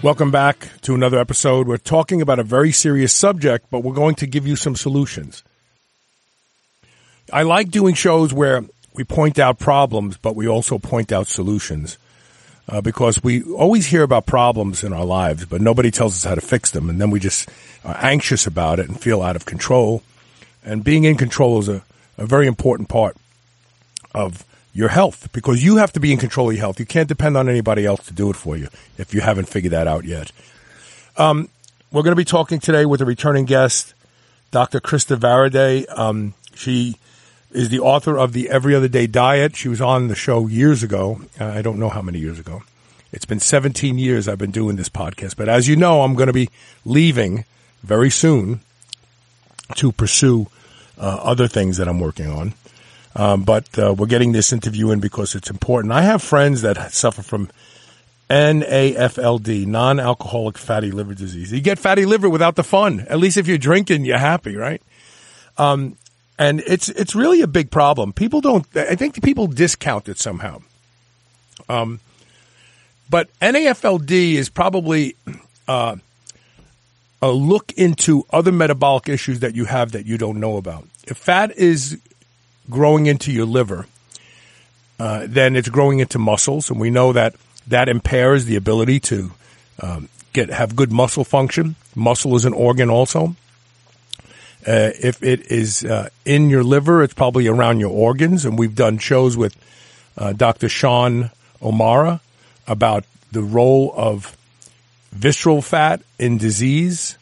Welcome back to another episode. We're talking about a very serious subject, but we're going to give you some solutions. I like doing shows where we point out problems, but we also point out solutions. Uh, because we always hear about problems in our lives, but nobody tells us how to fix them. And then we just are anxious about it and feel out of control. And being in control is a, a very important part of your health because you have to be in control of your health. You can't depend on anybody else to do it for you if you haven't figured that out yet. Um, we're going to be talking today with a returning guest, Dr. Krista Varady. Um, she is the author of the Every Other Day Diet. She was on the show years ago. I don't know how many years ago. It's been 17 years I've been doing this podcast. But as you know, I'm going to be leaving very soon to pursue uh, other things that I'm working on. Um, but uh, we're getting this interview in because it's important. I have friends that suffer from NAFLD, non-alcoholic fatty liver disease. You get fatty liver without the fun. At least if you're drinking, you're happy, right? Um, and it's it's really a big problem. People don't. I think people discount it somehow. Um, but NAFLD is probably uh, a look into other metabolic issues that you have that you don't know about. If fat is growing into your liver, uh, then it's growing into muscles, and we know that that impairs the ability to um, get have good muscle function. Muscle is an organ also. Uh, if it is uh, in your liver, it's probably around your organs, and we've done shows with uh, Dr. Sean O'Mara about the role of visceral fat in disease.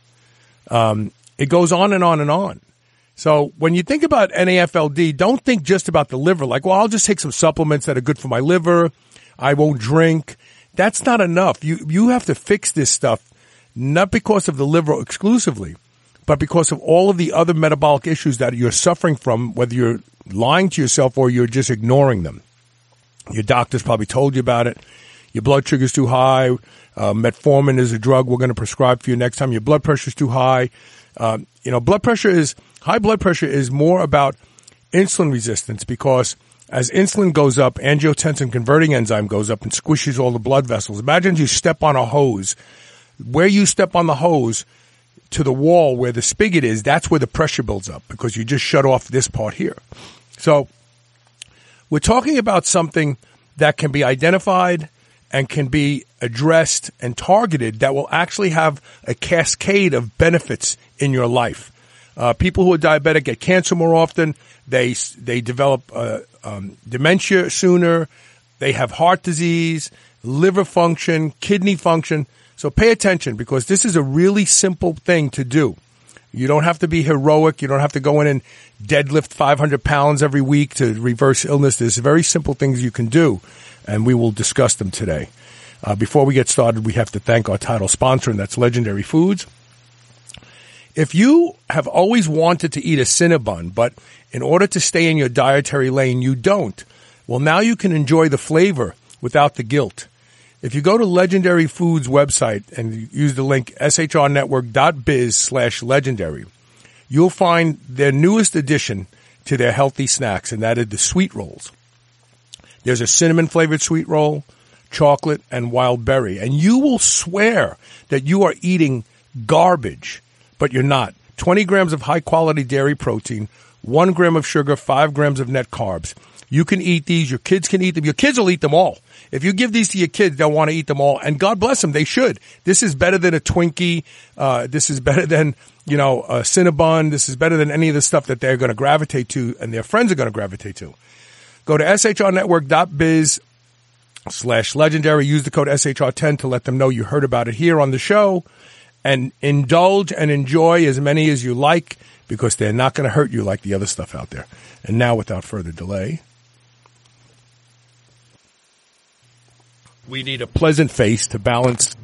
Um, it goes on and on and on. So when you think about NAFLD, don't think just about the liver. Like, well, I'll just take some supplements that are good for my liver. I won't drink. That's not enough. You you have to fix this stuff not because of the liver exclusively, but because of all of the other metabolic issues that you're suffering from, whether you're lying to yourself or you're just ignoring them. Your doctor's probably told you about it. Your blood sugar's too high. Uh, metformin is a drug we're going to prescribe for you next time. Your blood pressure's too high. Uh, you know, blood pressure is high blood pressure is more about insulin resistance because as insulin goes up, angiotensin converting enzyme goes up and squishes all the blood vessels. Imagine you step on a hose. Where you step on the hose to the wall where the spigot is, that's where the pressure builds up because you just shut off this part here. So we're talking about something that can be identified and can be addressed and targeted that will actually have a cascade of benefits in your life. Uh, people who are diabetic get cancer more often. They they develop uh, um, dementia sooner. They have heart disease, liver function, kidney function. So pay attention because this is a really simple thing to do. You don't have to be heroic. You don't have to go in and deadlift 500 pounds every week to reverse illness. There's very simple things you can do, and we will discuss them today. Uh, before we get started, we have to thank our title sponsor, and that's Legendary Foods. If you have always wanted to eat a Cinnabon, but in order to stay in your dietary lane, you don't, well, now you can enjoy the flavor without the guilt. If you go to Legendary Foods website and use the link shrnetwork.biz slash legendary, you'll find their newest addition to their healthy snacks, and that is the sweet rolls. There's a cinnamon flavored sweet roll, chocolate, and wild berry, and you will swear that you are eating garbage but you're not. 20 grams of high quality dairy protein, one gram of sugar, five grams of net carbs. You can eat these. Your kids can eat them. Your kids will eat them all. If you give these to your kids, they'll want to eat them all. And God bless them. They should. This is better than a Twinkie. Uh, this is better than, you know, a Cinnabon. This is better than any of the stuff that they're going to gravitate to and their friends are going to gravitate to. Go to shrnetwork.biz slash legendary. Use the code SHR10 to let them know you heard about it here on the show and indulge and enjoy as many as you like because they're not going to hurt you like the other stuff out there. And now, without further delay, we need a pleasant face to balance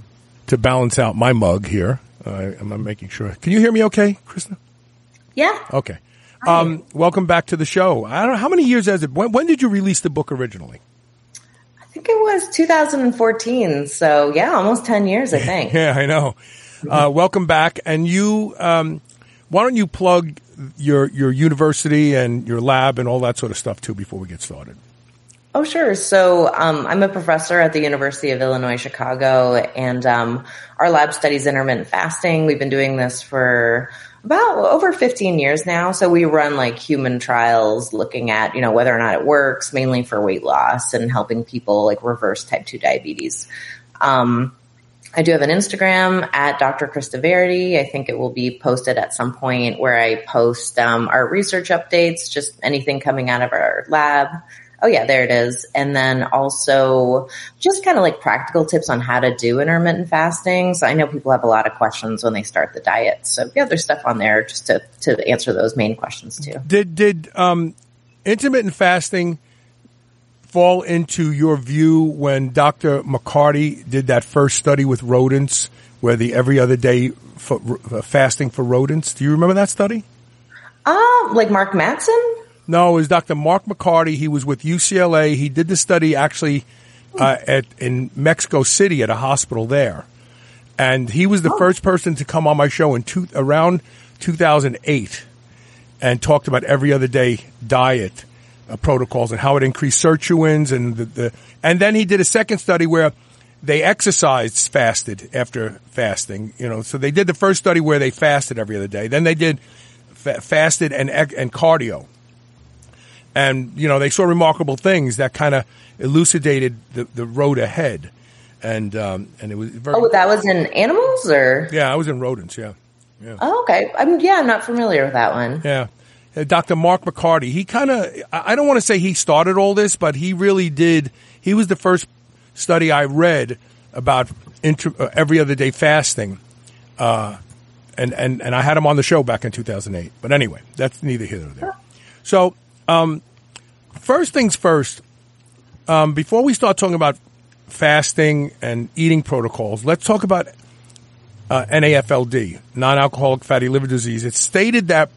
to balance out my mug here. Uh, I'm making sure. Can you hear me okay, Krista? Yeah. Okay. Um, welcome back to the show. I don't know how many years has it. When, when did you release the book originally? I think it was 2014. So yeah, almost 10 years, I think. yeah, I know. Uh, welcome back. And you, um, why don't you plug your your university and your lab and all that sort of stuff too before we get started? Oh, sure. So um, I'm a professor at the University of Illinois Chicago, and um, our lab studies intermittent fasting. We've been doing this for about over 15 years now. So we run like human trials looking at, you know, whether or not it works, mainly for weight loss and helping people like reverse type 2 diabetes. Um, I do have an Instagram at Dr. Krista Varady. I think it will be posted at some point where I post um, our research updates, just anything coming out of our lab. Oh yeah, there it is. And then also just kind of like practical tips on how to do intermittent fasting. So I know people have a lot of questions when they start the diet. So yeah, there's stuff on there just to, to answer those main questions too. Did, did, um, intermittent fasting fall into your view when Dr. McCarty did that first study with rodents where the every other day for, uh, fasting for rodents? Do you remember that study? Um, like Mark Mattson? No, it was Dr. Mark McCarty. He was with UCLA. He did the study actually uh, at in Mexico City at a hospital there, and he was the oh. first person to come on my show in two, around 2008 and talked about every other day diet uh, protocols and how it increased sirtuins and the, the and then he did a second study where they exercised fasted after fasting. You know, so they did the first study where they fasted every other day. Then they did fa- fasted and and cardio and you know they saw remarkable things that kind of elucidated the, the road ahead, and um, and it was very. Oh, that was in animals, or yeah, I was in rodents. Yeah, yeah. Oh, okay. I'm yeah, I'm not familiar with that one. Yeah. Uh, Dr. Mark McCarty, he kind of, I don't want to say he started all this, but he really did. He was the first study I read about inter, uh, every other day fasting. Uh, and, and, and I had him on the show back in 2008. But anyway, that's neither here nor there. So um, first things first, um, before we start talking about fasting and eating protocols, let's talk about uh, NAFLD, non-alcoholic fatty liver disease. It's stated that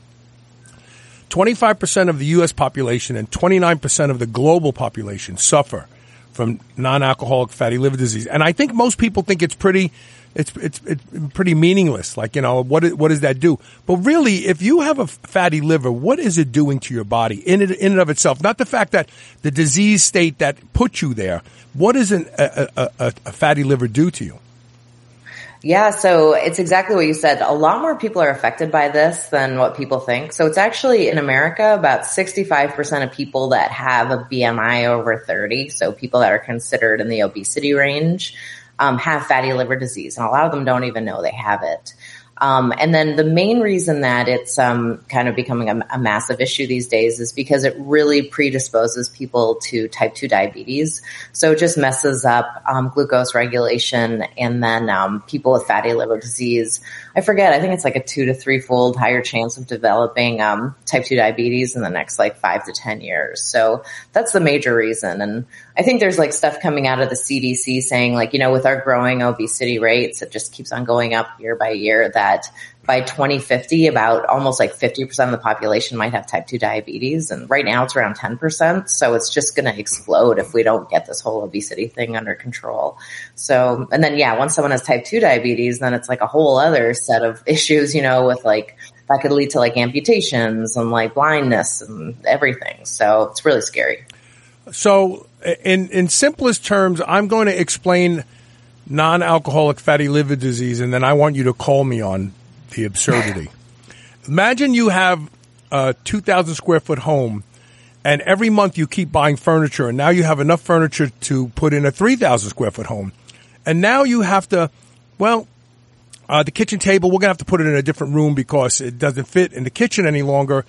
25% of the U.S. population and 29% of the global population suffer from non-alcoholic fatty liver disease. And I think most people think it's pretty it's it's it's pretty meaningless. Like you know, what what does that do? But really, if you have a fatty liver, what is it doing to your body in it in and of itself? Not the fact that the disease state that put you there. What does a, a, a fatty liver do to you? Yeah, so it's exactly what you said. A lot more people are affected by this than what people think. So it's actually in America about 65% of people that have a BMI over 30, so people that are considered in the obesity range, um, have fatty liver disease, and a lot of them don't even know they have it. Um, and then the main reason that it's um, kind of becoming a, a, massive issue these days is because it really predisposes people to type 2 diabetes. So it just messes up um, glucose regulation and then um, people with fatty liver disease I forget, I think it's like a two to three fold higher chance of developing um, type 2 diabetes in the next like five to 10 years. So that's the major reason. And I think there's like stuff coming out of the CDC saying like, you know, with our growing obesity rates, it just keeps on going up year by year that by 2050, about almost like 50% of the population might have type 2 diabetes. And right now it's around 10%. So it's just going to explode if we don't get this whole obesity thing under control. So, and then yeah, once someone has type 2 diabetes, then it's like a whole other set of issues, you know, with like, that could lead to like amputations and like blindness and everything. So it's really scary. So in, in simplest terms, I'm going to explain non-alcoholic fatty liver disease and then I want you to call me on the absurdity. Imagine you have a 2,000 square foot home and every month you keep buying furniture and now you have enough furniture to put in a 3,000 square foot home. And now you have to, well, uh, the kitchen table, we're going to have to put it in a different room because it doesn't fit in the kitchen any longer.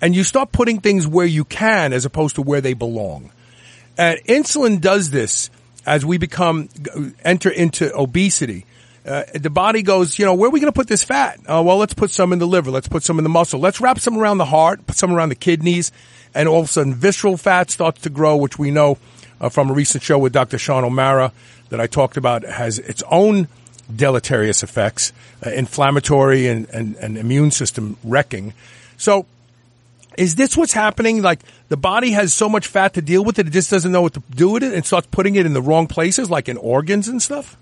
And you start putting things where you can as opposed to where they belong. And insulin does this as we become, enter into obesity uh, the body goes, you know, where are we going to put this fat? Uh, well, let's put some in the liver. Let's put some in the muscle. Let's wrap some around the heart, put some around the kidneys, and all of a sudden visceral fat starts to grow, which we know uh, from a recent show with Dr. Sean O'Mara that I talked about has its own deleterious effects, uh, inflammatory and, and, and immune system wrecking. So is this what's happening? Like the body has so much fat to deal with it, it just doesn't know what to do with it and starts putting it in the wrong places, like in organs and stuff?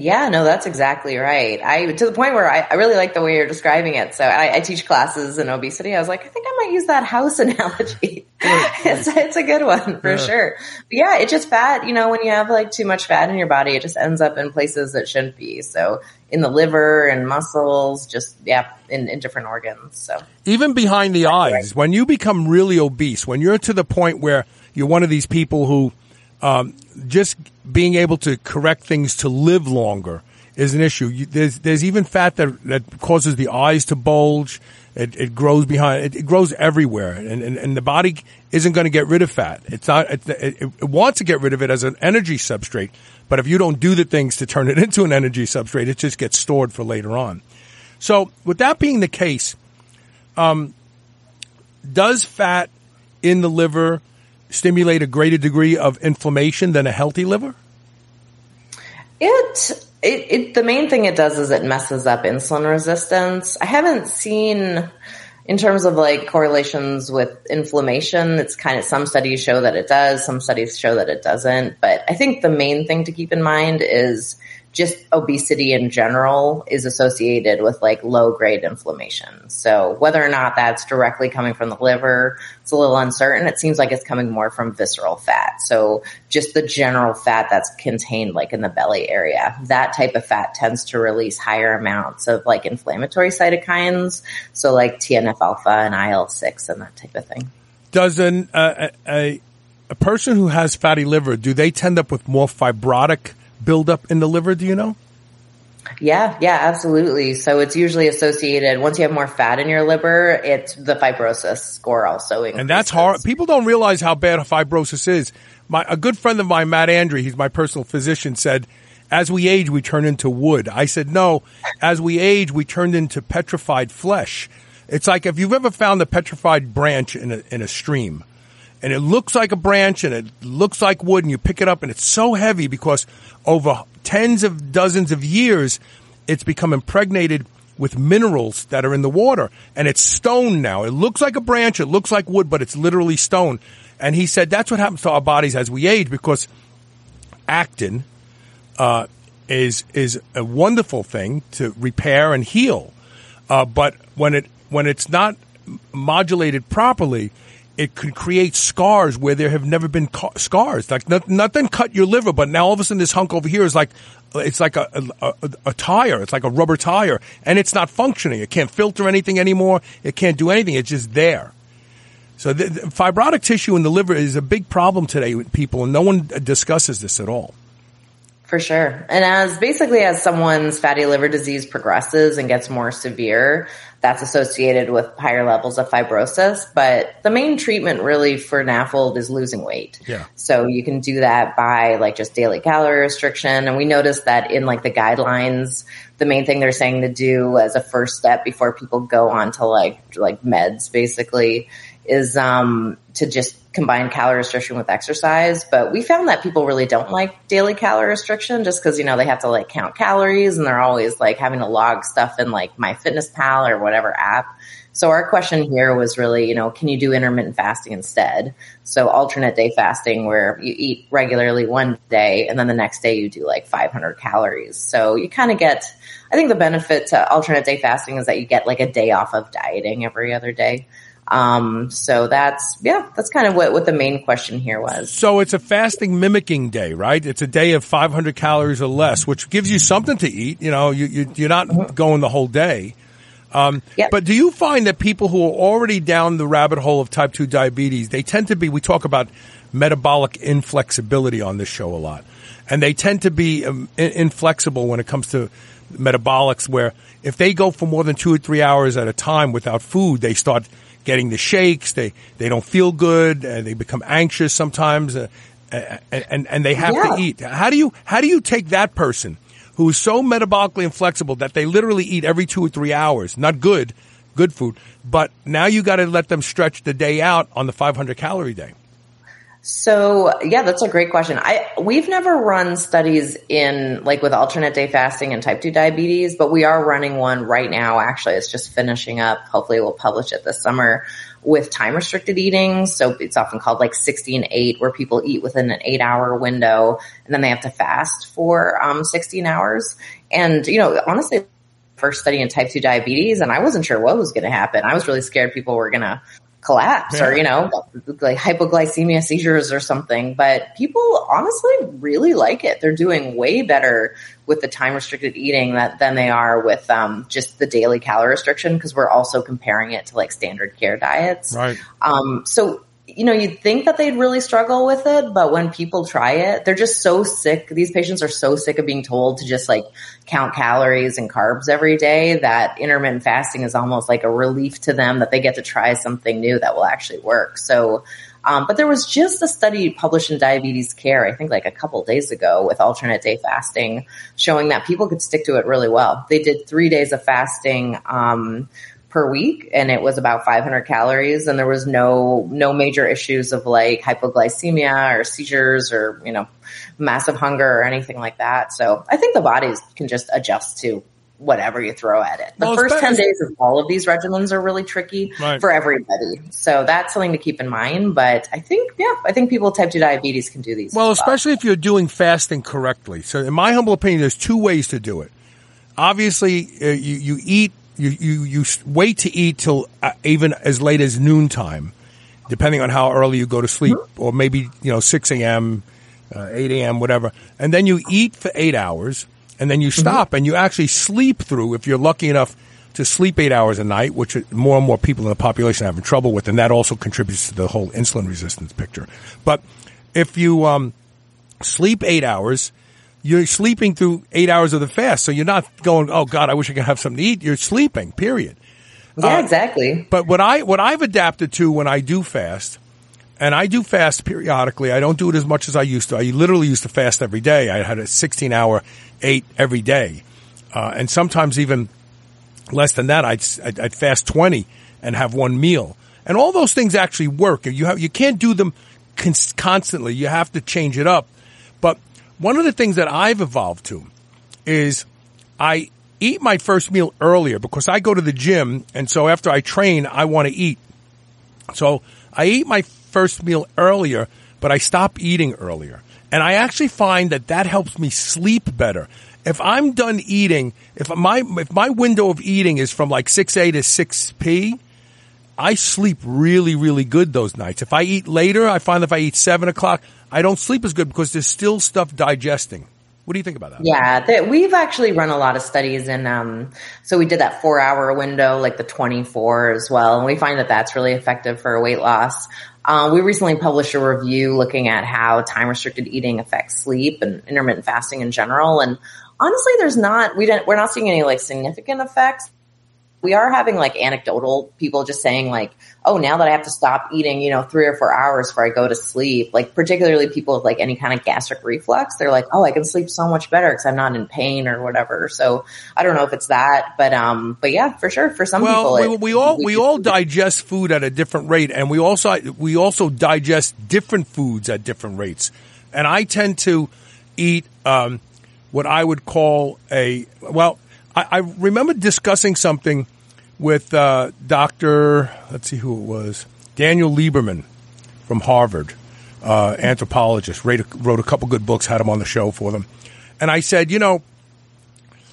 Yeah, no, that's exactly right. I to the point where I, I really like the way you're describing it. So I, I, teach classes in obesity. I was like, I think I might use that house analogy. it's it's a good one for yeah. sure. But yeah, it just fat. You know, when you have like too much fat in your body, it just ends up in places that shouldn't be. So in the liver and muscles, just yeah, in, in different organs. So even behind the eyes, right. when you become really obese, when you're to the point where you're one of these people who um, just being able to correct things to live longer is an issue. You, there's there's even fat that that causes the eyes to bulge. It, it grows behind. It, it, grows everywhere, and, and and the body isn't going to get rid of fat. It's not. It, it, wants to get rid of it as an energy substrate, but if you don't do the things to turn it into an energy substrate, it just gets stored for later on. So, with that being the case, um, does fat in the liver stimulate a greater degree of inflammation than a healthy liver? It, it, it, the main thing it does is it messes up insulin resistance. I haven't seen, in terms of like correlations with inflammation, it's kind of, some studies show that it does, some studies show that it doesn't. But I think the main thing to keep in mind is just obesity in general is associated with like low grade inflammation. So whether or not that's directly coming from the liver, it's a little uncertain. It seems like it's coming more from visceral fat. So just the general fat that's contained like in the belly area. That type of fat tends to release higher amounts of like inflammatory cytokines. So like TNF alpha and IL-6 and that type of thing. Does an, uh, a, a person who has fatty liver, do they tend up with more fibrotic buildup in the liver? Do you know? Yeah, yeah, absolutely. So it's usually associated once you have more fat in your liver, it's the fibrosis score also increases. And that's hard. People don't realize how bad fibrosis is. My a good friend of mine, Matt Andre, he's my personal physician, said, "As we age, we turn into wood." I said, "No, as we age, we turn into petrified flesh." It's like if you've ever found a petrified branch in a in a stream and it looks like a branch and it looks like wood and you pick it up and it's so heavy because over tens of dozens of years, it's become impregnated with minerals that are in the water and it's stone now. It looks like a branch. It looks like wood, but it's literally stone. And he said that's what happens to our bodies as we age because actin, uh, is, is a wonderful thing to repair and heal. Uh, but when it, when it's not modulated properly, it can create scars where there have never been ca- scars. Like not, nothing cut your liver, but now all of a sudden this hunk over here is like it's like a, a, a, a, tire. It's like a rubber tire, and it's not functioning. It can't filter anything anymore. It can't do anything. It's just there. So the, the fibrotic tissue in the liver is a big problem today with people, and no one discusses this at all. For sure. And as basically as someone's fatty liver disease progresses and gets more severe, that's associated with higher levels of fibrosis. But the main treatment really for NAFLD is losing weight. Yeah. So you can do that by like just daily calorie restriction. And we noticed that in like the guidelines, the main thing they're saying to do as a first step before people go on to like, like meds basically is, um, to just combine calorie restriction with exercise, but we found that people really don't like daily calorie restriction just because, you know, they have to like count calories and they're always like having to log stuff in like MyFitnessPal or whatever app. So our question here was really, you know, can you do intermittent fasting instead? So alternate day fasting where you eat regularly one day and then the next day you do like 500 calories. So you kind of get, I think the benefit to alternate day fasting is that you get like a day off of dieting every other day. Um, so that's, yeah, that's kind of what, what the main question here was. So it's a fasting mimicking day, right? It's a day of 500 calories or less, which gives you something to eat. You know, you, you, are not mm-hmm. going the whole day. Um, yep. but do you find that people who are already down the rabbit hole of type 2 diabetes, they tend to be, we talk about metabolic inflexibility on this show a lot, and they tend to be um, inflexible when it comes to metabolics where if they go for more than two or three hours at a time without food, they start getting the shakes. They they don't feel good. Uh, they become anxious sometimes, uh, and and they have yeah. to eat. How do you how do you take that person who is so metabolically inflexible that they literally eat every two or three hours? Not good, good food, but now you got to let them stretch the day out on the 500 calorie day. So yeah, that's a great question. I we've never run studies in like with alternate day fasting and type 2 diabetes, but we are running one right now. Actually, it's just finishing up. Hopefully we'll publish it this summer with time restricted eating. So it's often called like 16 8 where people eat within an 8 hour window and then they have to fast for um 16 hours. And you know, honestly first study in type 2 diabetes and I wasn't sure what was going to happen. I was really scared people were going to collapse yeah. or, you know, like hypoglycemia seizures or something. But people honestly really like it. They're doing way better with the time restricted eating that, than they are with um, just the daily calorie restriction because we're also comparing it to like standard care diets. Right. Um, so you know, you'd think that they'd really struggle with it, but when people try it, they're just so sick. These patients are so sick of being told to just like count calories and carbs every day that intermittent fasting is almost like a relief to them that they get to try something new that will actually work. So, um, but there was just a study published in Diabetes Care, I think like a couple days ago with alternate day fasting showing that people could stick to it really well. They did three days of fasting, um, per week and it was about 500 calories and there was no no major issues of like hypoglycemia or seizures or you know massive hunger or anything like that. So i think the bodies can just adjust to whatever you throw at it. The well, first 10 days of all of these regimens are really tricky right. for everybody. So that's something to keep in mind but i think yeah i think people with type 2 diabetes can do these well. especially if you're doing fasting correctly. So in my humble opinion there's two ways to do it. Obviously uh, you, you eat you, you, you wait to eat till uh, even as late as noontime, depending on how early you go to sleep, mm-hmm. or maybe, you know, 6 a.m., uh, 8 a.m., whatever. And then you eat for eight hours, and then you mm-hmm. stop, mm-hmm. and you actually sleep through, if you're lucky enough to sleep eight hours a night, which more and more people in the population are having trouble with, and that also contributes to the whole insulin resistance picture. But if you um, sleep eight hours, you're sleeping through eight hours of the fast. So you're not going, oh God, I wish I could have something to eat. You're sleeping, period. Yeah, uh, exactly. But what I, what I've adapted to when I do fast, and I do fast periodically. I don't do it as much as I used to. I literally used to fast every day. I had a 16 hour eight every day. Uh, and sometimes even less than that. I'd, I'd, I'd, fast 20 and have one meal. And all those things actually work. You have, you can't do them cons- constantly. You have to change it up. But one of the things that I've evolved to is I eat my first meal earlier because I go to the gym and so after I train, I want to eat. So I eat my first meal earlier, but I stop eating earlier. And I actually find that that helps me sleep better. If I'm done eating, if my, if my window of eating is from like 6A to 6P, I sleep really, really good those nights. If I eat later, I find if I eat seven o'clock, I don't sleep as good because there's still stuff digesting. What do you think about that? Yeah, we've actually run a lot of studies, and um, so we did that four hour window, like the 24 as well, and we find that that's really effective for weight loss. Uh, we recently published a review looking at how time restricted eating affects sleep and intermittent fasting in general, and honestly, there's not we didn't we're not seeing any like significant effects we are having like anecdotal people just saying like, oh, now that I have to stop eating, you know, three or four hours before I go to sleep, like particularly people with like any kind of gastric reflux, they're like, oh, I can sleep so much better because I'm not in pain or whatever. So I don't know if it's that, but um, but yeah, for sure, for some well, people, we, we all we, we all digest food at a different rate, and we also we also digest different foods at different rates, and I tend to eat um, what I would call a well I, I remember discussing something with uh, Dr. Let's see who it was. Daniel Lieberman from Harvard, uh, anthropologist, wrote a, wrote a couple good books, had him on the show for them. And I said, you know,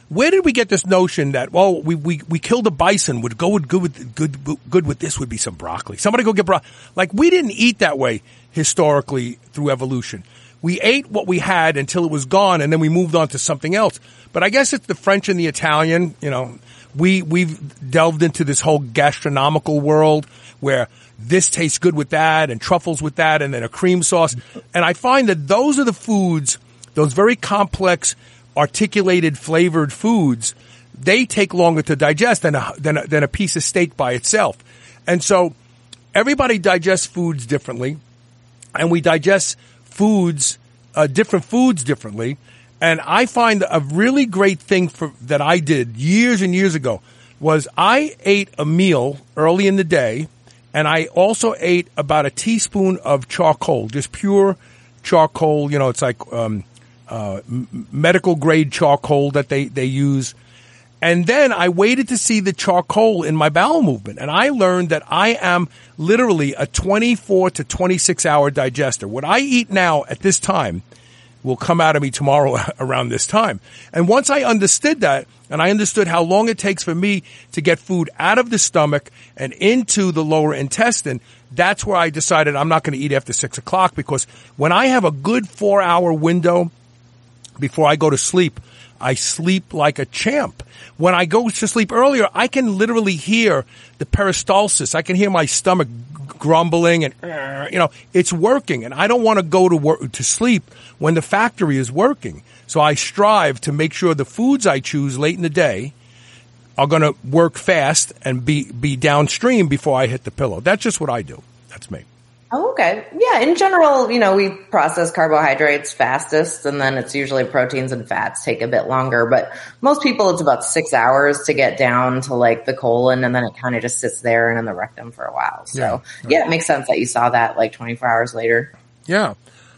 where did we get this notion that well we we, we killed a bison would go with good with good good with this would be some broccoli somebody go get broccoli like we didn't eat that way historically through evolution we ate what we had until it was gone and then we moved on to something else but I guess it's the French and the Italian. You know, we we've delved into this whole gastronomical world where this tastes good with that and truffles with that and then a cream sauce. And I find that those are the foods, those very complex, articulated, flavored foods. They take longer to digest than a, than a, than a piece of steak by itself. And so everybody digests foods differently and we digest foods, uh, different foods differently. And I find a really great thing for, that I did years and years ago was I ate a meal early in the day And I also ate about a teaspoon of charcoal, just pure charcoal. You know, it's like um, uh, medical grade charcoal that they, they use. And then I waited to see the charcoal in my bowel movement. And I learned that I am literally a 24 to 26 hour digester. What I eat now at this time will come out of me tomorrow around this time. And once I understood that, and I understood how long it takes for me to get food out of the stomach and into the lower intestine, that's where I decided I'm not going to eat after six o'clock because when I have a good four hour window before I go to sleep, I sleep like a champ. When I go to sleep earlier, I can literally hear the peristalsis. I can hear my stomach grumbling and, uh, you know, it's working. And I don't want to go to work, to sleep when the factory is working. So I strive to make sure the foods I choose late in the day are going to work fast and be, be downstream before I hit the pillow. That's just what I do. That's me. Oh, okay. Yeah. In general, you know, we process carbohydrates fastest and then it's usually proteins and fats take a bit longer, but most people it's about six hours to get down to like the colon and then it kind of just sits there and in the rectum for a while. So yeah, yeah, it makes sense that you saw that like 24 hours later. Yeah.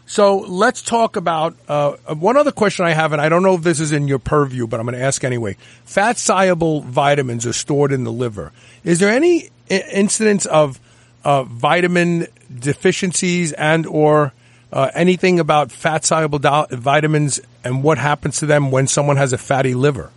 So let's talk about uh, one other question I have, and I don't know if this is in your purview, but I'm going to ask anyway. Fat soluble vitamins are stored in the liver. Is there any I- incidence of uh, vitamin deficiencies and or uh, anything about fat soluble vitamins and what happens to them when someone has a fatty liver?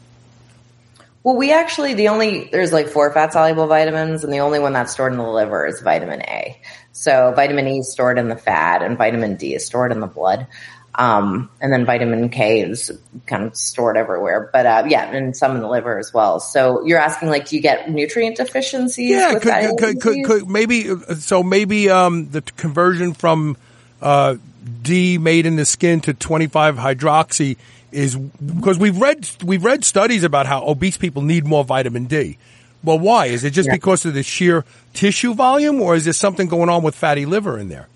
Well, we actually, the only, there's like four fat soluble vitamins, and the only one that's stored in the liver is vitamin A. So vitamin E is stored in the fat, and vitamin D is stored in the blood. Um, and then vitamin K is kind of stored everywhere, but uh, yeah, and some in the liver as well. So you're asking, like, do you get nutrient deficiencies? Yeah, with could, could, could, could maybe so maybe um, the conversion from uh, D made in the skin to 25 hydroxy is because we've read we've read studies about how obese people need more vitamin D. Well, why? Is it just Yeah. because of the sheer tissue volume, or is there something going on with fatty liver in there?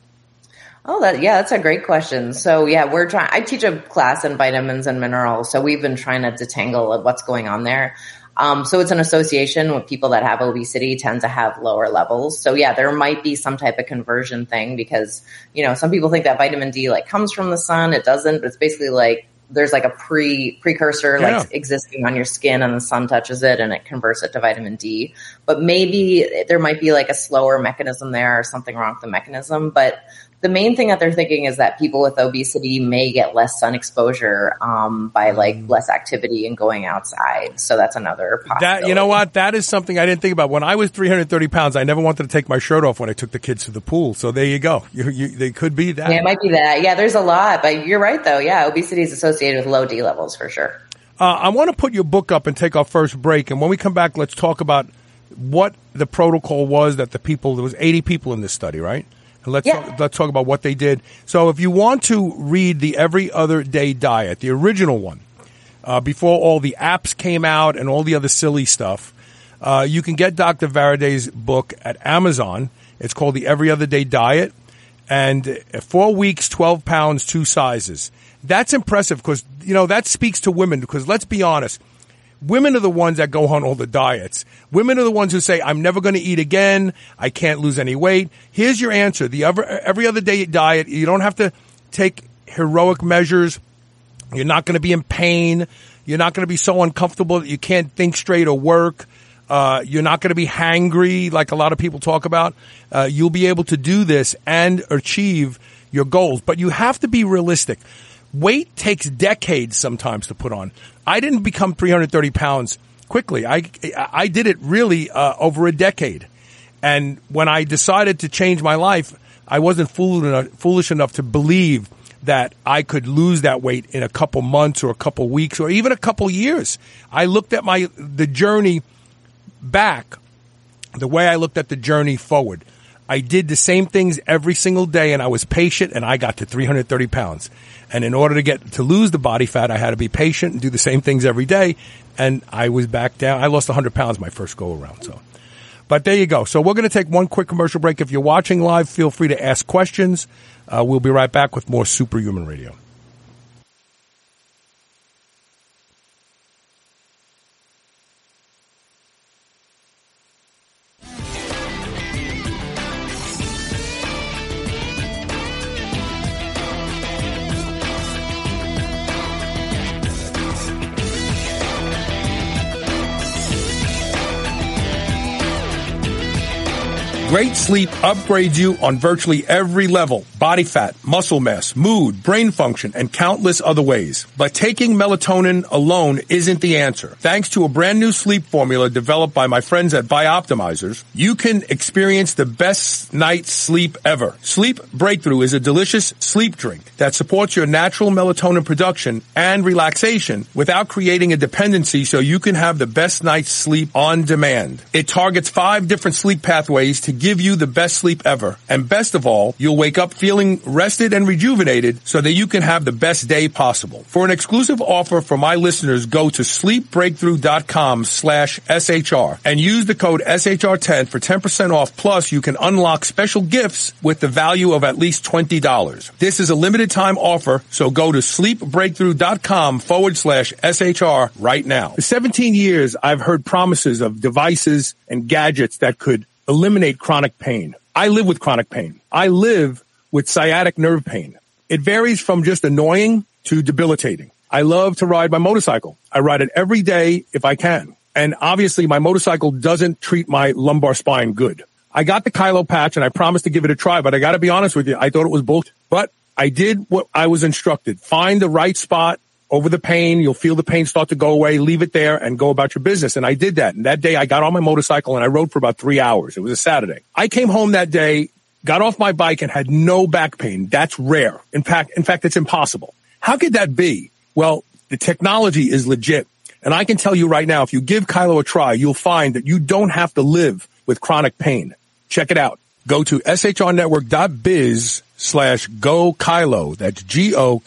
Oh, that yeah, that's a great question. So yeah, we're trying. I teach a class in vitamins and minerals, so we've been trying to detangle what's going on there. Um, so it's an association with people that have obesity tend to have lower levels. So yeah, there might be some type of conversion thing because you know some people think that vitamin D like comes from the sun. It doesn't. But it's basically like there's like a pre precursor Yeah. like existing on your skin and the sun touches it and it converts it to vitamin D. But maybe there might be like a slower mechanism there or something wrong with the mechanism. But the main thing that they're thinking is that people with obesity may get less sun exposure um, by like less activity and going outside. So that's another possibility. That you know what? That is something I didn't think about. When I was 330 pounds, I never wanted to take my shirt off when I took the kids to the pool. So there you go. You, you, they could be that. Yeah, it might be that. Yeah, there's a lot, but you're right though. Yeah, obesity is associated with low D levels for sure. Uh, I want to put your book up and take our first break. And when we come back, let's talk about what the protocol was that the people, there was 80 people in this study, right? And let's, Yeah. talk, let's talk about what they did. So if you want to read the every other day diet, the original one, uh, before all the apps came out and all the other silly stuff, uh, you can get Dr. Varady's book at Amazon. It's called the Every Other Day Diet. And four weeks, 12 pounds, two sizes. That's impressive because, you know, that speaks to women because let's be honest. Women are the ones that go on all the diets. Women are the ones who say, I'm never going to eat again. I can't lose any weight. Here's your answer. The every, every other day diet, you don't have to take heroic measures. You're not going to be in pain. You're not going to be so uncomfortable that you can't think straight or work. Uh, you're not going to be hangry like a lot of people talk about. Uh, you'll be able to do this and achieve your goals, but you have to be realistic. Weight takes decades sometimes to put on. I didn't become 330 pounds quickly. I, I did it really uh, over a decade. And when I decided to change my life, I wasn't fool enough, foolish enough to believe that I could lose that weight in a couple months or a couple weeks or even a couple years. I looked at my the journey back the way I looked at the journey forward. I did the same things every single day and I was patient and I got to 330 pounds. And in order to get to lose the body fat, I had to be patient and do the same things every day. And I was back down. I lost 100 pounds my first go around. So, but there you go. So we're going to take one quick commercial break. If you're watching live, feel free to ask questions. Uh, we'll be right back with more Superhuman Radio. Great sleep upgrades you on virtually every level. Body fat, muscle mass, mood, brain function, and countless other ways. But taking melatonin alone isn't the answer. Thanks to a brand new sleep formula developed by my friends at Bioptimizers, you can experience the best night's sleep ever. Sleep Breakthrough is a delicious sleep drink that supports your natural melatonin production and relaxation without creating a dependency so you can have the best night's sleep on demand. It targets five different sleep pathways to give you the best sleep ever. And best of all, you'll wake up feeling rested and rejuvenated so that you can have the best day possible. For an exclusive offer for my listeners, go to sleepbreakthrough.com slash SHR and use the code SHR10 for 10% off. Plus, you can unlock special gifts with the value of at least $20. This is a limited time offer, so go to sleepbreakthrough.com forward slash SHR right now. For 17 years, I've heard promises of devices and gadgets that could eliminate chronic pain. I live with chronic pain. I live with sciatic nerve pain. It varies from just annoying to debilitating. I love to ride my motorcycle. I ride it every day if I can. And obviously my motorcycle doesn't treat my lumbar spine good. I got the Kailo patch and I promised to give it a try, but I got to be honest with you. I thought it was bullshit, but I did what I was instructed. Find the right spot over the pain. You'll feel the pain start to go away. Leave it there and go about your business. And I did that. And that day I got on my motorcycle and I rode for about three hours. It was a Saturday. I came home that day, got off my bike and had no back pain. That's rare. In fact, in fact, it's impossible. How could that be? Well, the technology is legit. And I can tell you right now, if you give Kailo a try, you'll find that you don't have to live with chronic pain. Check it out. Go to shrnetwork.biz slash go Kailo. That's G-O-K-A-I-L-O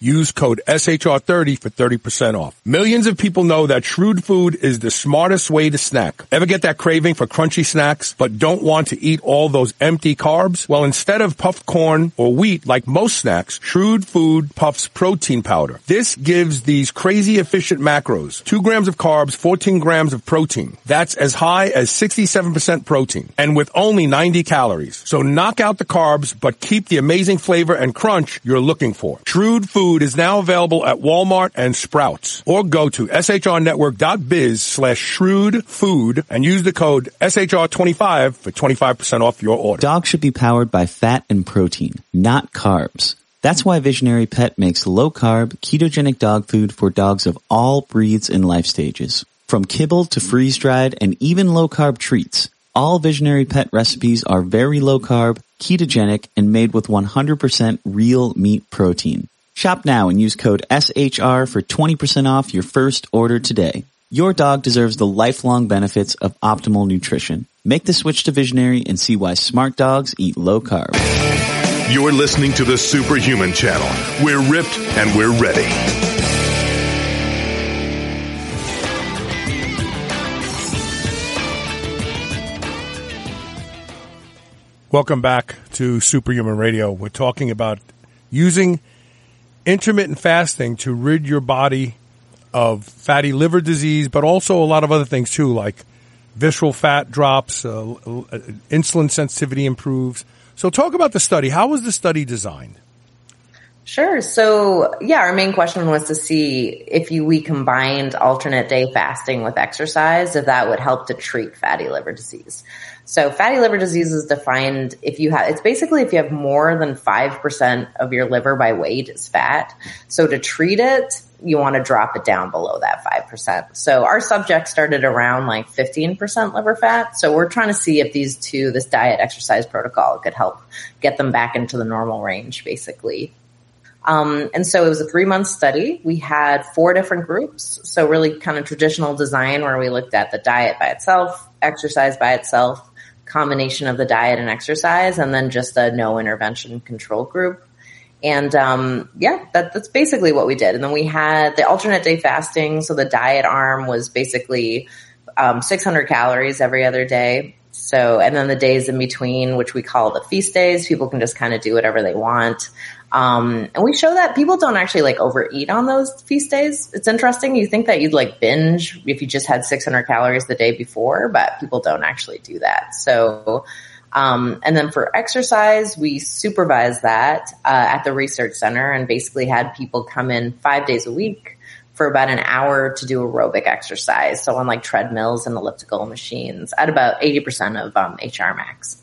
Use code SHR30 for 30% off. Millions of people know that shrewd food is the smartest way to snack. Ever get that craving for crunchy snacks, but don't want to eat all those empty carbs? Well, instead of puffed corn or wheat like most snacks, shrewd food puffs protein powder. This gives these crazy efficient macros. Two grams of carbs, 14 grams of protein. That's as high as 67% protein and with only 90 calories. So knock out the carbs, but keep the amazing flavor and crunch you're looking for. Shrewd food food is now available at Walmart and Sprouts. Or go to shrnetwork.biz slash shrewd food and use the code SHR25 for 25% off your order. Dogs should be powered by fat and protein, not carbs. That's why Visionary Pet makes low carb, ketogenic dog food for dogs of all breeds and life stages. From kibble to freeze dried and even low carb treats. All Visionary Pet recipes are very low carb, ketogenic, and made with 100% real meat protein. Shop now and use code SHR for 20% off your first order today. Your dog deserves the lifelong benefits of optimal nutrition. Make the switch to Visionary and see why smart dogs eat low carb. You're listening to the Superhuman Channel. We're ripped and we're ready. Welcome back to Superhuman Radio. We're talking about using intermittent fasting to rid your body of fatty liver disease, but also a lot of other things too, like visceral fat drops, uh, insulin sensitivity improves. So talk about the study. How was the study designed? Sure. So yeah, our main question was to see if you, we combined alternate day fasting with exercise, if that would help to treat fatty liver disease. So fatty liver disease is defined if you have, it's basically if you have more than 5% of your liver by weight is fat. So to treat it, you want to drop it down below that 5%. So our subject started around like 15% liver fat. So we're trying to see if these two, this diet exercise protocol could help get them back into the normal range basically. Um, and so it was a three month study. We had four different groups. So really kind of traditional design where we looked at the diet by itself, exercise by itself, combination of the diet and exercise, and then just a no intervention control group. And um, yeah, that, that's basically what we did. And then we had the alternate day fasting. So the diet arm was basically um, 600 calories every other day. So, and then the days in between, which we call the feast days, people can just kind of do whatever they want. Um, and we show that people don't actually like overeat on those feast days. It's interesting. You think that you'd like binge if you just had 600 calories the day before, but people don't actually do that. So, um, and then for exercise, we supervise that uh, at the research center and basically had people come in five days a week for about an hour to do aerobic exercise. So on like treadmills and elliptical machines at about 80% of um, HR max.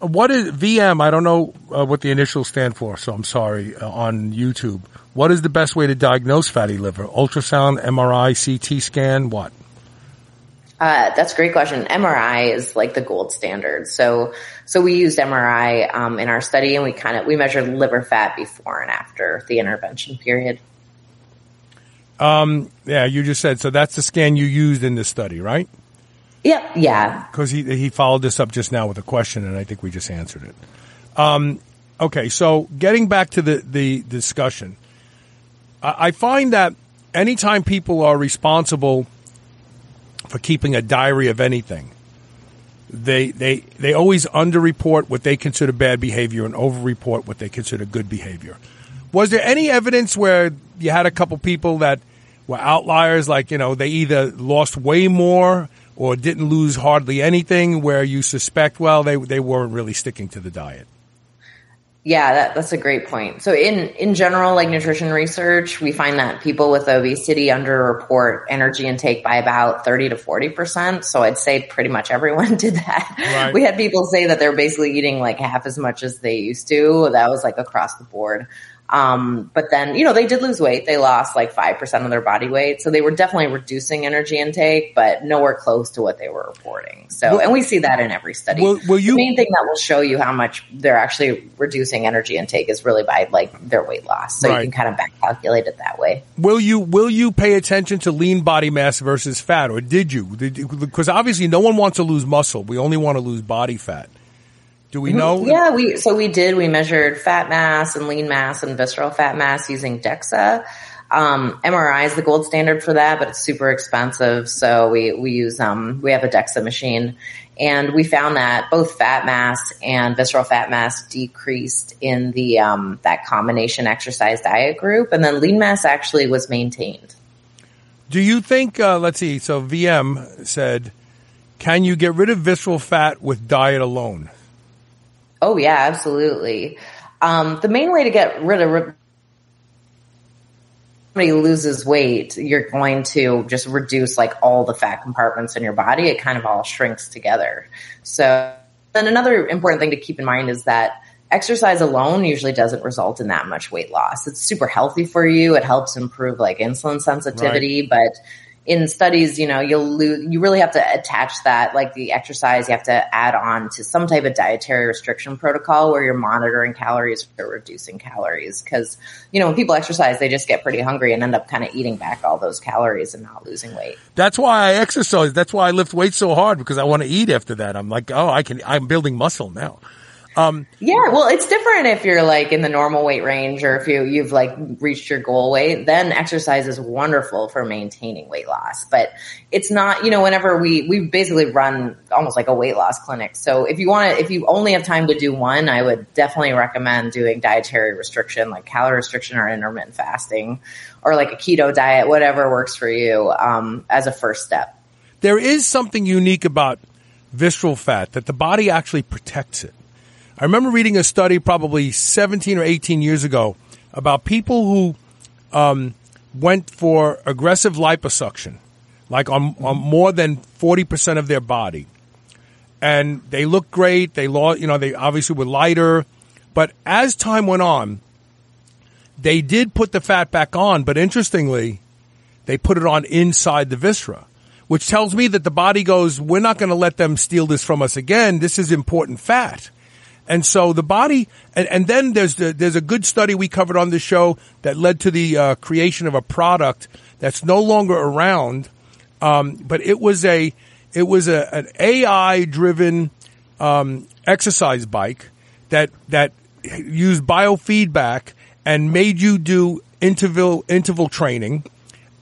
What is VM? I don't know uh, what the initials stand for, so I'm sorry uh, on YouTube. What is the best way to diagnose fatty liver? Ultrasound, MRI, CT scan, what? Uh, that's a great question. MRI is like the gold standard. So, so we used MRI um, in our study, and we kind of we measured liver fat before and after the intervention period. Um, yeah, you just said so. That's the scan you used in this study, right? Yep. Yeah. Because he he followed this up just now with a question, and I think we just answered it. Um, okay, so getting back to the the discussion, I, I find that anytime people are responsible for keeping a diary of anything. They they they always underreport what they consider bad behavior and overreport what they consider good behavior. Was there any evidence where you had a couple people that were outliers, like you know they either lost way more or didn't lose hardly anything, where you suspect well they they weren't really sticking to the diet? Yeah, that, that's a great point. So in, in general, like nutrition research, we find that people with obesity underreport energy intake by about 30 to 40%. So I'd say pretty much everyone did that. Right. We had people say that they're basically eating like half as much as they used to. That was like across the board. Um, but then, you know, they did lose weight. They lost like 5% of their body weight. So they were definitely reducing energy intake, but nowhere close to what they were reporting. So, well, and we see that in every study. Will, will you, the main thing that will show you how much they're actually reducing energy intake is really by like their weight loss. So right. you can kind of back calculate it that way. Will you, will you pay attention to lean body mass versus fat or did you? Because obviously no one wants to lose muscle. We only want to lose body fat. Do we know? Yeah, we so we did. We measured fat mass and lean mass and visceral fat mass using DEXA. Um, MRI is the gold standard for that, but it's super expensive. So we we use um we have a DEXA machine, and we found that both fat mass and visceral fat mass decreased in the um that combination exercise diet group, and then lean mass actually was maintained. Do you think? Uh, let's see. So VM said, "Can you get rid of visceral fat with diet alone?" Oh yeah, absolutely. Um, the main way to get rid of somebody loses weight, you're going to just reduce like all the fat compartments in your body. It kind of all shrinks together. So then another important thing to keep in mind is that exercise alone usually doesn't result in that much weight loss. It's super healthy for you. It helps improve like insulin sensitivity, right. but in studies, you know, you'll lose, you really have to attach that, like the exercise, you have to add on to some type of dietary restriction protocol where you're monitoring calories or reducing calories. Cause, you know, when people exercise, they just get pretty hungry and end up kind of eating back all those calories and not losing weight. That's why I exercise. That's why I lift weights so hard because I want to eat after that. I'm like, oh, I can, I'm building muscle now. Um, yeah, well, it's different if you're like in the normal weight range or if you you've like reached your goal weight. Then exercise is wonderful for maintaining weight loss, but it's not. You know, whenever we we basically run almost like a weight loss clinic. So if you want to, if you only have time to do one, I would definitely recommend doing dietary restriction, like calorie restriction or intermittent fasting, or like a keto diet, whatever works for you, um, as a first step. There is something unique about visceral fat that the body actually protects it. I remember reading a study probably 17 or 18 years ago about people who um, went for aggressive liposuction, like on, on more than 40% of their body. And they looked great. They lost, you know, they obviously were lighter. But as time went on, they did put the fat back on, but interestingly, they put it on inside the viscera, which tells me that the body goes, we're not going to let them steal this from us again. This is important fat. And so the body, and, and then there's the, there's a good study we covered on the show that led to the uh, creation of a product that's no longer around. Um, but it was a it was a, an AI driven um, exercise bike that that used biofeedback and made you do interval interval training.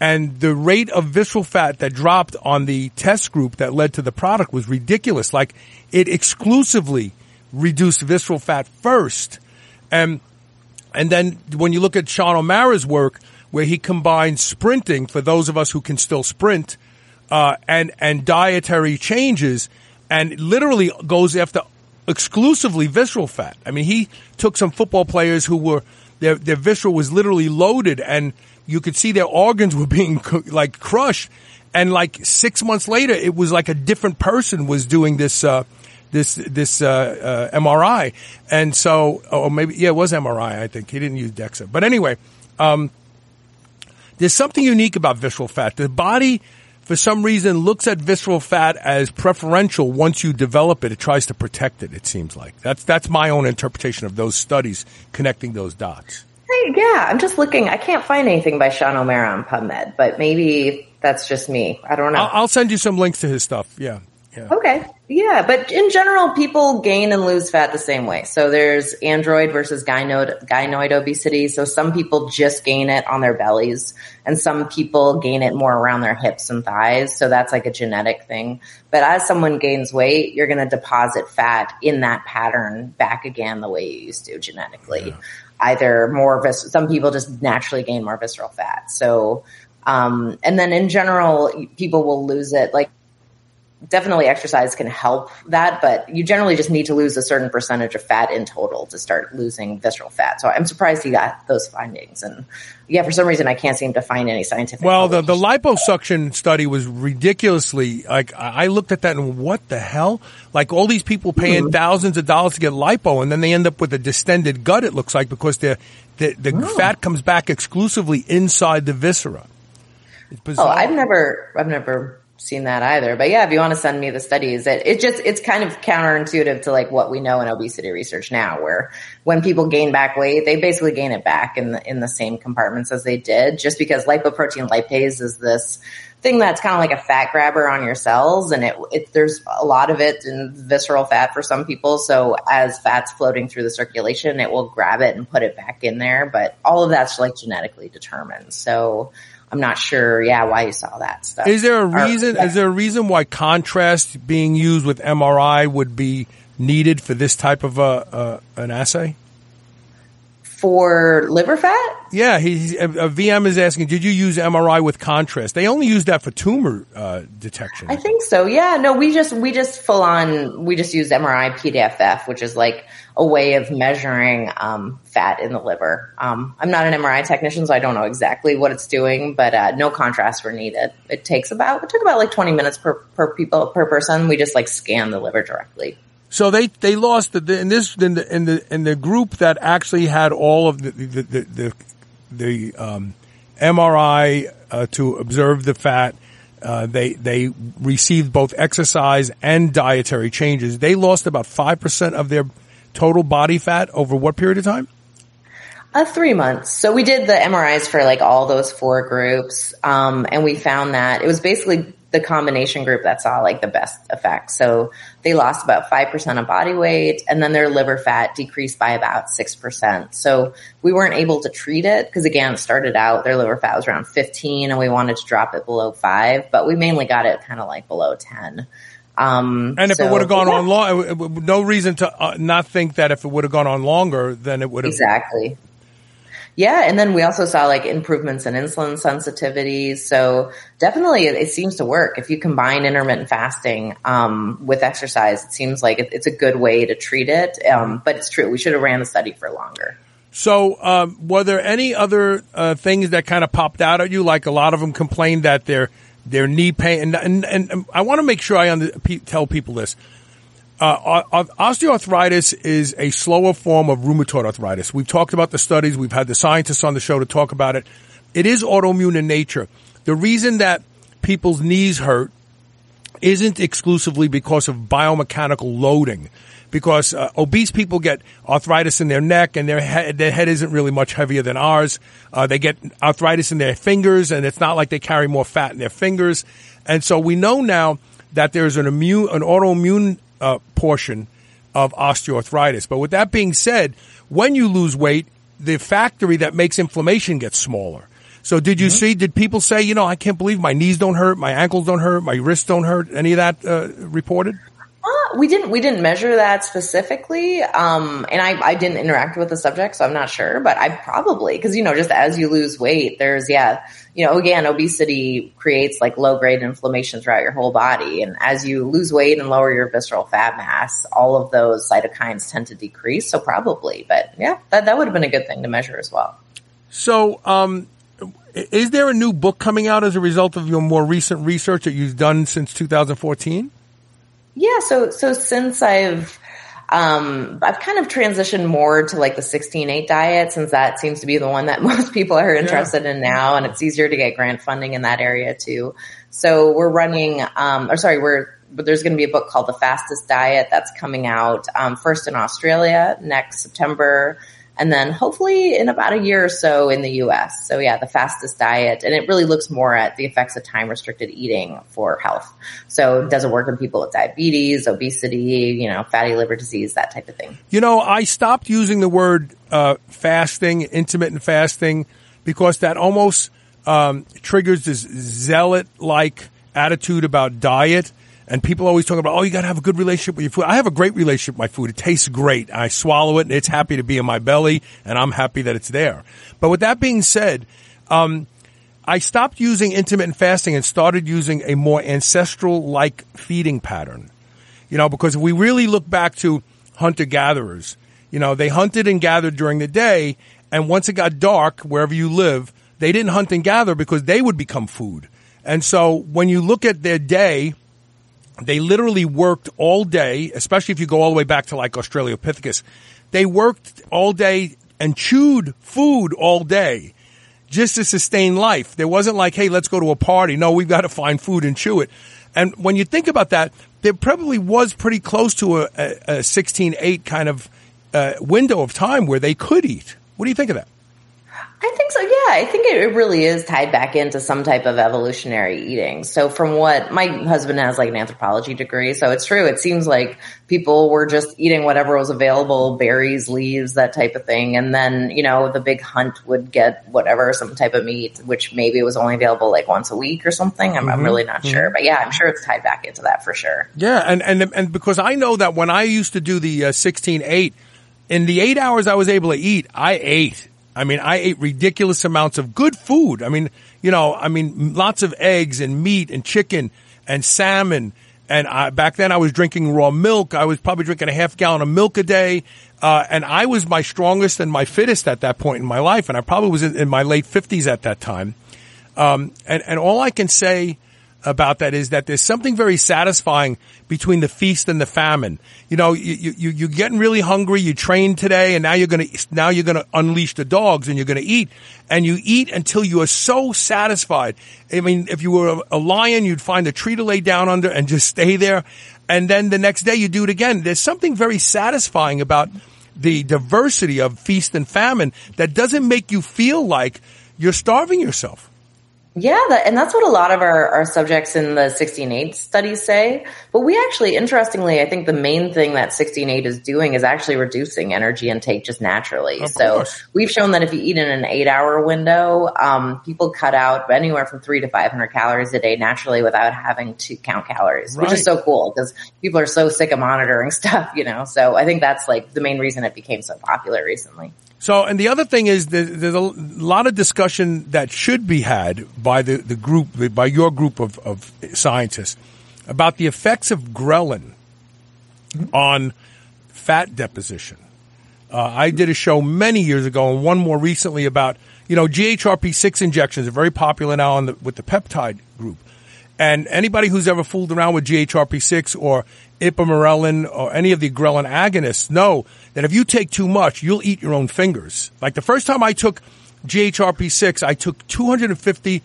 And the rate of visceral fat that dropped on the test group that led to the product was ridiculous. Like it exclusively reduce visceral fat first. And, and then when you look at Sean O'Mara's work, where he combines sprinting for those of us who can still sprint, uh, and, and dietary changes, and literally goes after exclusively visceral fat. I mean, he took some football players who were, their, their visceral was literally loaded and you could see their organs were being like crushed, and like six months later, it was like a different person was doing this. Uh, this this uh, uh, MRI, and so, or maybe yeah, it was MRI. I think he didn't use DEXA, but anyway, um, there's something unique about visceral fat. The body, for some reason, looks at visceral fat as preferential once you develop it. It tries to protect it. It seems like that's that's my own interpretation of those studies connecting those dots. Hey, yeah, I'm just looking. I can't find anything by Sean O'Mara on PubMed, but maybe that's just me. I don't know. I'll, I'll send you some links to his stuff. Yeah. Yeah. Okay. Yeah, but in general, people gain and lose fat the same way. So there's android versus gynoid, gynoid obesity. So some people just gain it on their bellies and some people gain it more around their hips and thighs. So that's like a genetic thing. But as someone gains weight, you're going to deposit fat in that pattern back again the way you used to genetically. Yeah. Either more, vis- some people just naturally gain more visceral fat. So, um, and then in general, people will lose it. Like definitely exercise can help that, but you generally just need to lose a certain percentage of fat in total to start losing visceral fat. So I'm surprised you got those findings. And yeah, for some reason I can't seem to find any scientific. Well, the, the liposuction study was ridiculously like I looked at that and what the hell? Like all these people paying mm-hmm. thousands of dollars to get lipo and then they end up with a distended gut. It looks like because the the, the oh. fat comes back exclusively inside the viscera. Oh, I've never, I've never seen that either. But yeah, if you want to send me the studies, it, it just, it's kind of counterintuitive to like what we know in obesity research now, where when people gain back weight, they basically gain it back in the, in the same compartments as they did, just because lipoprotein lipase is this thing that's kind of like a fat grabber on your cells. And it, it, there's a lot of it in visceral fat for some people. So as fat's floating through the circulation, it will grab it and put it back in there. But all of that's like genetically determined. So, I'm not sure, yeah, why you saw that stuff. Is there a reason? Or, yeah. Is there a reason why contrast being used with MRI would be needed for this type of a, uh, an assay? for liver fat? Yeah, he, a, a, VM is asking, did you use MRI with contrast? They only use that for tumor uh, detection. I think so. Yeah, no, we just we just full on we just use MRI PDFF, which is like a way of measuring um, fat in the liver. Um, I'm not an MRI technician, so I don't know exactly what it's doing, but uh, no contrasts were needed. It takes about it took about like 20 minutes per per people per person. We just like scan the liver directly. So they they lost the, in this in the in the in the group that actually had all of the the the, the, the um, MRI uh, to observe the fat. Uh, they they received both exercise and dietary changes. They lost about five percent of their total body fat over what period of time? Uh, three months. So we did the MRIs for like all those four groups, um, and we found that it was basically the combination group that saw like the best effect. So they lost about 5% of body weight and then their liver fat decreased by about 6%. So we weren't able to treat it because again, it started out their liver fat was around 15 and we wanted to drop it below five, but we mainly got it kind of like below 10. Um, and if so, it would have gone yeah. on long, no reason to uh, not think that if it would have gone on longer, then it would have exactly. Yeah, and then we also saw like improvements in insulin sensitivity. So definitely, it, it seems to work. If you combine intermittent fasting um, with exercise, it seems like it, it's a good way to treat it. Um, but it's true, we should have ran the study for longer. So, um, were there any other uh, things that kind of popped out at you? Like a lot of them complained that their their knee pain, and and, and I want to make sure I tell people this uh, osteoarthritis is a slower form of rheumatoid arthritis. We've talked about the studies. We've had the scientists on the show to talk about it. It is autoimmune in nature. The reason that people's knees hurt isn't exclusively because of biomechanical loading. Because uh, obese people get arthritis in their neck, and their head, their head isn't really much heavier than ours. Uh, they get arthritis in their fingers, and it's not like they carry more fat in their fingers. And so we know now that there's an immune, an autoimmune uh, portion of osteoarthritis. But with that being said, when you lose weight, the factory that makes inflammation gets smaller. So did you mm-hmm. see, did people say, you know, I can't believe my knees don't hurt, my ankles don't hurt, my wrists don't hurt? Any of that uh, reported? Uh, we didn't we didn't measure that specifically, um, and I, I didn't interact with the subject, so I'm not sure. But I probably because you know just as you lose weight, there's yeah, you know again obesity creates like low grade inflammation throughout your whole body, and as you lose weight and lower your visceral fat mass, all of those cytokines tend to decrease. So probably, but yeah, that that would have been a good thing to measure as well. So um, Is there a new book coming out as a result of your more recent research that you've done since 2014? Yeah, so so since I've um, I've kind of transitioned more to like the 16-8 diet since that seems to be the one that most people are interested yeah. in now, and it's easier to get grant funding in that area too. So we're running, um, or sorry, we're but there's going to be a book called The Fastest Diet that's coming out um, first in Australia next September and then hopefully in about a year or so in the US. So yeah, the fastest diet. And it really looks more at the effects of time restricted eating for health. So it does it work in people with diabetes, obesity, you know, fatty liver disease, that type of thing? You know, I stopped using the word uh, fasting, intermittent fasting, because that almost um, triggers this zealot like attitude about diet and people always talk about, oh, you got to have a good relationship with your food. I have a great relationship with my food. It tastes great. I swallow it and it's happy to be in my belly and I'm happy that it's there. But with that being said, um, I stopped using intermittent fasting and started using a more ancestral like feeding pattern. You know, because if we really look back to hunter gatherers, you know, they hunted and gathered during the day. And once it got dark, wherever you live, they didn't hunt and gather because they would become food. And so when you look at their day, they literally worked all day, especially if you go all the way back to like Australopithecus. They worked all day and chewed food all day just to sustain life. There wasn't like, hey, let's go to a party. No, we've got to find food and chew it. And when you think about that, there probably was pretty close to a, a, a 16-8 kind of uh, window of time where they could eat. What do you think of that? I think so. Yeah, I think it really is tied back into some type of evolutionary eating. So from what my husband has like an anthropology degree, so it's true. It seems like people were just eating whatever was available, berries, leaves, that type of thing. And then, you know, the big hunt would get whatever, some type of meat, which maybe was only available like once a week or something. I'm, mm-hmm. I'm really not mm-hmm. sure. But yeah, I'm sure it's tied back into that for sure. Yeah. And, and, and because I know that when I used to do the uh, 16 8, in the eight hours I was able to eat, I ate I mean, I ate ridiculous amounts of good food. I mean, you know, I mean, lots of eggs and meat and chicken and salmon. And I, back then I was drinking raw milk. I was probably drinking a half gallon of milk a day. Uh, and I was my strongest and my fittest at that point in my life. And I probably was in, in my late fifties at that time. Um, and, and all I can say about that is that there's something very satisfying between the feast and the famine. You know, you, you, you're getting really hungry, you trained today, and now you're gonna, now you're gonna unleash the dogs and you're gonna eat. And you eat until you are so satisfied. I mean, if you were a lion, you'd find a tree to lay down under and just stay there. And then the next day you do it again. There's something very satisfying about the diversity of feast and famine that doesn't make you feel like you're starving yourself. Yeah, that, and that's what a lot of our, our subjects in the 16-8 studies say. But we actually, interestingly, I think the main thing that 16-8 is doing is actually reducing energy intake just naturally. Of so course. we've shown that if you eat in an eight hour window, um, people cut out anywhere from three to 500 calories a day naturally without having to count calories, right. which is so cool because people are so sick of monitoring stuff, you know? So I think that's like the main reason it became so popular recently. So, and the other thing is there's a lot of discussion that should be had by the, the group, by your group of, of scientists about the effects of ghrelin on fat deposition. Uh, I did a show many years ago and one more recently about, you know, GHRP6 injections are very popular now the, with the peptide group. And anybody who's ever fooled around with GHRP6 or ipamorelin or any of the ghrelin agonists know that if you take too much, you'll eat your own fingers. Like the first time I took GHRP6, I took 250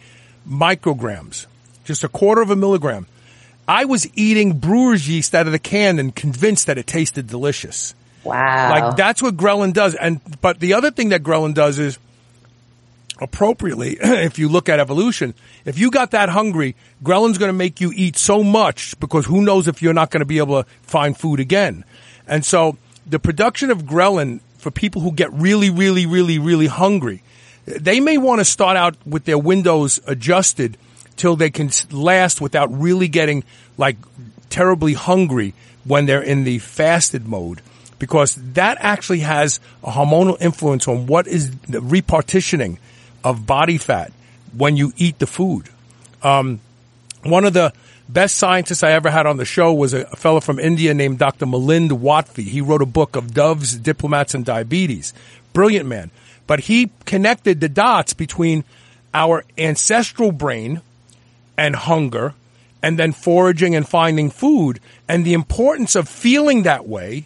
micrograms, just a quarter of a milligram. I was eating brewer's yeast out of the can and convinced that it tasted delicious. Wow. Like that's what ghrelin does. And, but the other thing that ghrelin does is appropriately, if you look at evolution, if you got that hungry, ghrelin's going to make you eat so much because who knows if you're not going to be able to find food again. And so the production of ghrelin for people who get really, really, really, really hungry, they may want to start out with their windows adjusted till they can last without really getting like terribly hungry when they're in the fasted mode because that actually has a hormonal influence on what is the repartitioning of body fat when you eat the food. Um, one of the best scientists I ever had on the show was a, a fellow from India named Dr. Milind Watve. He wrote a book of doves, diplomats, and diabetes. Brilliant man. But he connected the dots between our ancestral brain and hunger and then foraging and finding food and the importance of feeling that way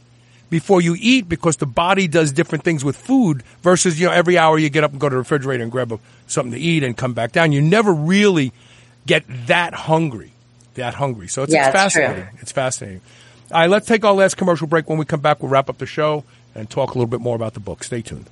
before you eat because the body does different things with food versus, you know, every hour you get up and go to the refrigerator and grab a, something to eat and come back down. You never really get that hungry, that hungry. So it's, Yeah, it's it's true. fascinating. It's fascinating. All right, let's take our last commercial break. When we come back, we'll wrap up the show and talk a little bit more about the book. Stay tuned.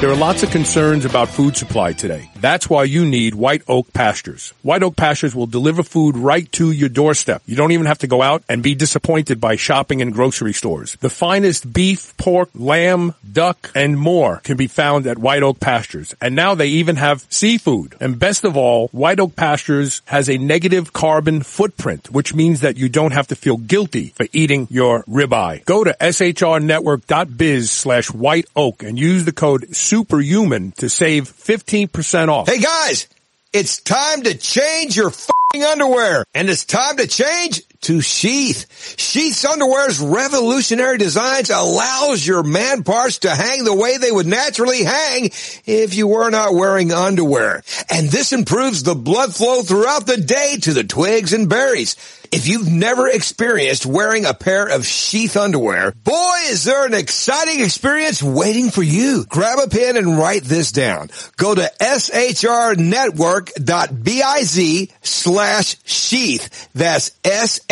There are lots of concerns about food supply today. That's why you need White Oak Pastures. White Oak Pastures will deliver food right to your doorstep. You don't even have to go out and be disappointed by shopping in grocery stores. The finest beef, pork, lamb, duck, and more can be found at White Oak Pastures. And now they even have seafood. And best of all, White Oak Pastures has a negative carbon footprint, which means that you don't have to feel guilty for eating your ribeye. Go to shrnetwork.biz slash white oak and use the code superhuman to save 15% off. Hey guys, it's time to change your fing underwear and it's time to change to Sheath. Sheath's underwear's revolutionary designs allows your man parts to hang the way they would naturally hang if you were not wearing underwear. And this improves the blood flow throughout the day to the twigs and berries. If you've never experienced wearing a pair of sheath underwear, boy, is there an exciting experience waiting for you. Grab a pen and write this down. Go to shrnetwork.biz slash sheath. That's S-H-E-A-T-H.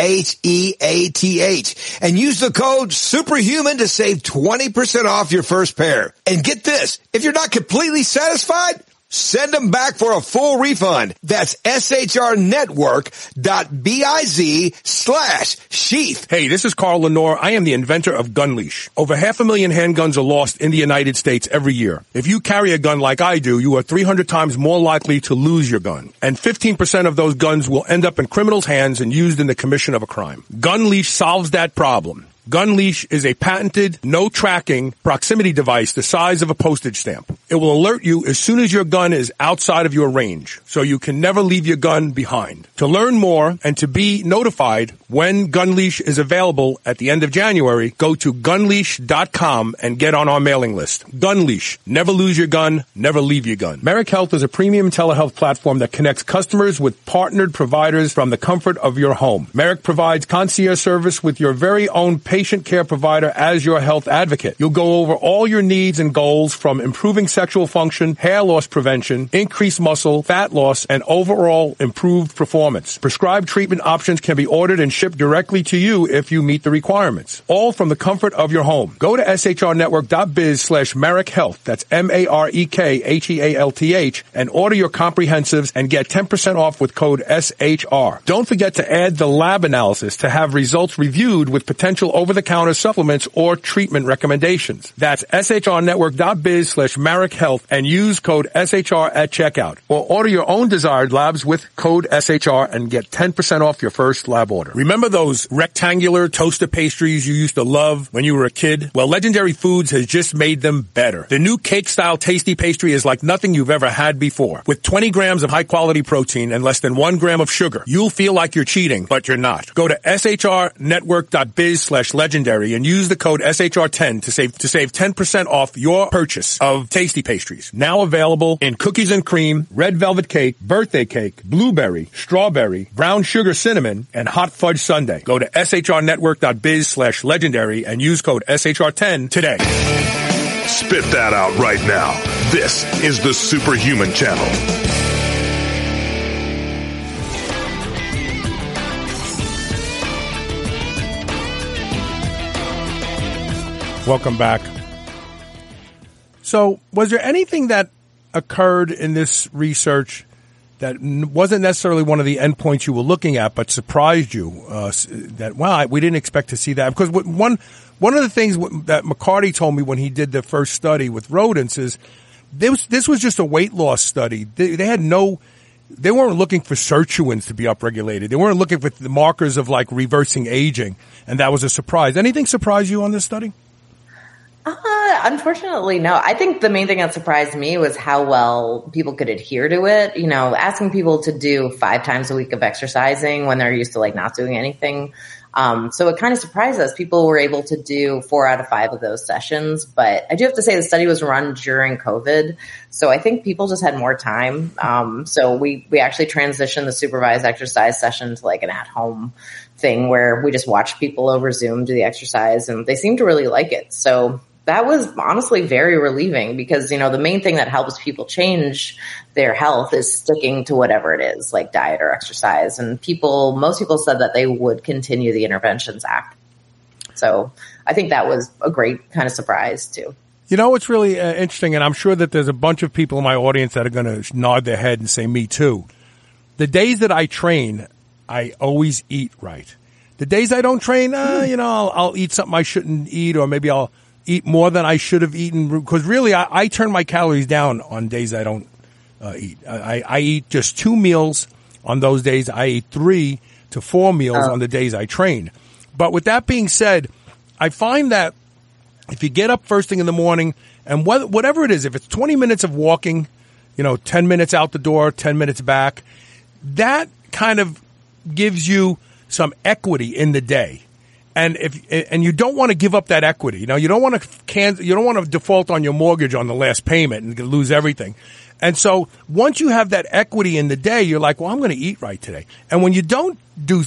And use the code superhuman to save 20% off your first pair. And get this, if you're not completely satisfied, Send them back for a full refund. That's shrnetwork.biz slash sheath. Hey, this is Carl Lanore. I am the inventor of Gunleash. Over half a million handguns are lost in the United States every year. If you carry a gun like I do, you are 300 times more likely to lose your gun. And 15% of those guns will end up in criminals' hands and used in the commission of a crime. Gunleash solves that problem. Gunleash is a patented, no tracking proximity device the size of a postage stamp. It will alert you as soon as your gun is outside of your range, so you can never leave your gun behind. To learn more and to be notified when Gunleash is available at the end of January, go to gunleash.com and get on our mailing list. Gunleash. Never lose your gun, never leave your gun. Marek Health is a premium telehealth platform that connects customers with partnered providers from the comfort of your home. Merrick provides concierge service with your very own patient care provider as your health advocate. You'll go over all your needs and goals from improving sexual function, hair loss prevention, increased muscle, fat loss, and overall improved performance. Prescribed treatment options can be ordered and shipped directly to you if you meet the requirements. All from the comfort of your home. Go to shrnetwork.biz slash Marek Health. That's M-A-R-E-K-H-E-A-L-T-H and order your comprehensives and get 10% off with code SHR. Don't forget to add the lab analysis to have results reviewed with potential over-the-counter supplements or treatment recommendations. That's shrnetwork.biz slash Marek Health and use code SHR at checkout. Or order your own desired labs with code SHR and get 10% off your first lab order. Remember those rectangular toaster pastries you used to love when you were a kid? Well, Legendary Foods has just made them better. The new cake-style tasty pastry is like nothing you've ever had before. With 20 grams of high-quality protein and less than one gram of sugar, you'll feel like you're cheating, but you're not. Go to shrnetwork.biz slash legendary and use the code SHR10 to save, to save 10% off your purchase of tasty pastries. Now available in cookies and cream, red velvet cake, birthday cake, blueberry, strawberry, brown sugar cinnamon, and hot fudge sundae. Go to shrnetwork.biz slash legendary and use code SHR10 today. Spit that out right now. This is the Superhuman Channel. Welcome back. So, was there anything that occurred in this research that wasn't necessarily one of the endpoints you were looking at, but surprised you? Uh, that wow, we didn't expect to see that because one one of the things that McCarty told me when he did the first study with rodents is this this was just a weight loss study. They, they had no. They weren't looking for sirtuins to be upregulated. They weren't looking for the markers of like reversing aging, and that was a surprise. Anything surprise you on this study? Uh, unfortunately, no. I think the main thing that surprised me was how well people could adhere to it. You know, asking people to do five times a week of exercising when they're used to like not doing anything. Um, so it kind of surprised us. People were able to do four out of five of those sessions, but I do have to say the study was run during COVID. So I think people just had more time. Um, so we, we actually transitioned the supervised exercise session to like an at home thing where we just watch people over Zoom do the exercise and they seem to really like it. So that was honestly very relieving because, you know, the main thing that helps people change their health is sticking to whatever it is, like diet or exercise. And people, most people said that they would continue the interventions after. So I think that was a great kind of surprise too. You know what's really uh, interesting, and I'm sure that there's a bunch of people in my audience that are going to nod their head and say, me too. The days that I train, I always eat right. The days I don't train, uh, you know, I'll, I'll eat something I shouldn't eat, or maybe I'll eat more than I should have eaten because really I, I, turn my calories down on days I don't uh, eat. I, I, eat just two meals on those days. I eat three to four meals oh. on the days I train. But with that being said, I find that if you get up first thing in the morning and wh- whatever it is, if it's 20 minutes of walking, you know, 10 minutes out the door, 10 minutes back, that kind of gives you some equity in the day and if and you don't want to give up that equity. Know, you don't want to can you don't want to default on your mortgage on the last payment and lose everything. And so once you have that equity in the day, you're like, well, I'm going to eat right today. And when you don't do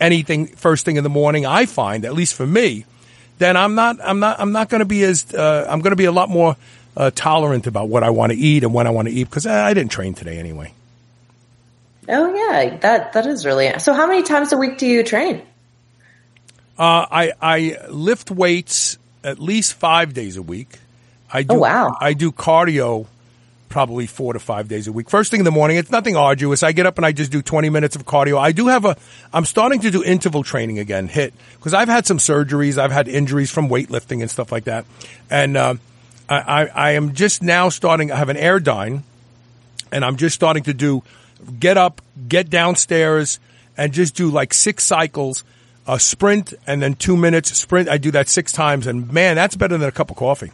anything first thing in the morning, I find, at least for me, then I'm not, I'm not, I'm not going to be as, uh, I'm going to be a lot more uh, tolerant about what I want to eat and when I want to eat because I didn't train today anyway. Oh yeah, that that is really. So how many times a week do you train? Uh, I I lift weights at least five days a week. I do. Oh, wow. I do cardio probably four to five days a week. First thing in the morning, it's nothing arduous. I get up and I just do 20 minutes of cardio. I do have a, I'm starting to do interval training again, hit, because I've had some surgeries. I've had injuries from weightlifting and stuff like that. And, uh, I, I, I am just now starting, I have an Airdyne and I'm just starting to do get up, get downstairs and just do like six cycles a sprint and then two minutes sprint. I do that six times and man, that's better than a cup of coffee.